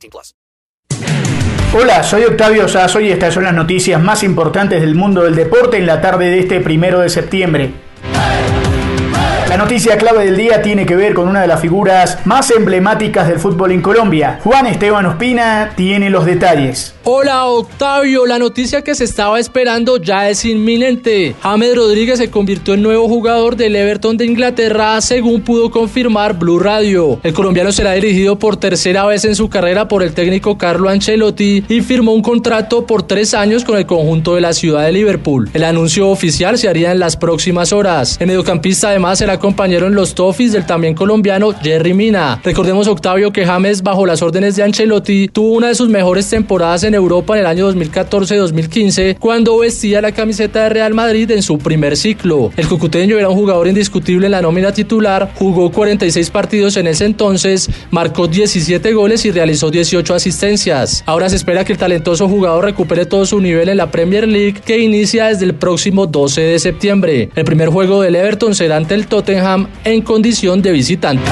18 plus. Hola, soy Octavio Sazo y estas son las noticias más importantes del mundo del deporte en la tarde de este primero de septiembre. La noticia clave del día tiene que ver con una de las figuras más emblemáticas del fútbol en Colombia. Juan Esteban Ospina tiene los detalles. Hola Octavio, la noticia que se estaba esperando ya es inminente. James Rodríguez se convirtió en nuevo jugador del Everton de Inglaterra, según pudo confirmar Blue Radio. El colombiano será dirigido por tercera vez en su carrera por el técnico Carlo Ancelotti y firmó un contrato por tres años con el conjunto de la ciudad de Liverpool. El anuncio oficial se haría en las próximas horas. El mediocampista además será compañero en los Toffees del también colombiano Jerry Mina. Recordemos Octavio que James bajo las órdenes de Ancelotti tuvo una de sus mejores temporadas en Europa en el año 2014-2015 cuando vestía la camiseta de Real Madrid en su primer ciclo. El cucuteño era un jugador indiscutible en la nómina titular, jugó 46 partidos en ese entonces, marcó 17 goles y realizó 18 asistencias. Ahora se espera que el talentoso jugador recupere todo su nivel en la Premier League que inicia desde el próximo 12 de septiembre. El primer juego del Everton será ante el Tottenham en condición de visitante.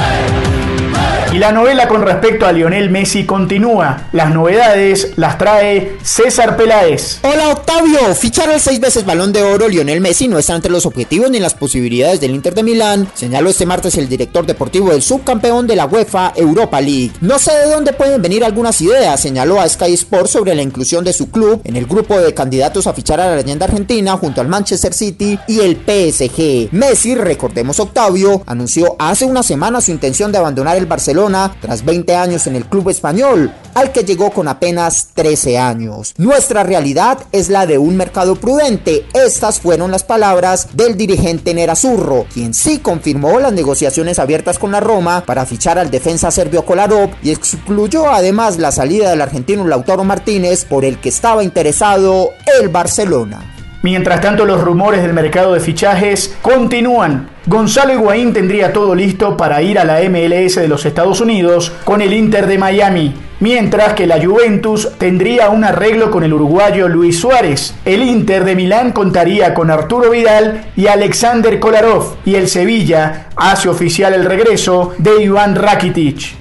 Y la novela con respecto a Lionel Messi continúa. Las novedades las trae César Peláez. Hola Octavio, fichar al seis veces balón de oro Lionel Messi no está entre los objetivos ni las posibilidades del Inter de Milán, señaló este martes el director deportivo del subcampeón de la UEFA Europa League. No sé de dónde pueden venir algunas ideas, señaló a Sky Sports sobre la inclusión de su club en el grupo de candidatos a fichar a la leyenda argentina junto al Manchester City y el PSG. Messi, recordemos Octavio, anunció hace una semana su intención de abandonar el Barcelona tras 20 años en el club español, al que llegó con apenas 13 años. Nuestra realidad es la de un mercado prudente. Estas fueron las palabras del dirigente Nerazurro, quien sí confirmó las negociaciones abiertas con la Roma para fichar al defensa serbio Kolarov y excluyó además la salida del argentino Lautaro Martínez por el que estaba interesado el Barcelona. Mientras tanto, los rumores del mercado de fichajes continúan. Gonzalo Higuaín tendría todo listo para ir a la MLS de los Estados Unidos con el Inter de Miami, mientras que la Juventus tendría un arreglo con el uruguayo Luis Suárez. El Inter de Milán contaría con Arturo Vidal y Alexander Kolarov, y el Sevilla hace oficial el regreso de Iván Rakitic.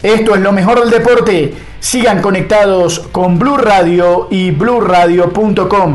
Esto es lo mejor del deporte. Sigan conectados con Blue Radio y bluradio.com.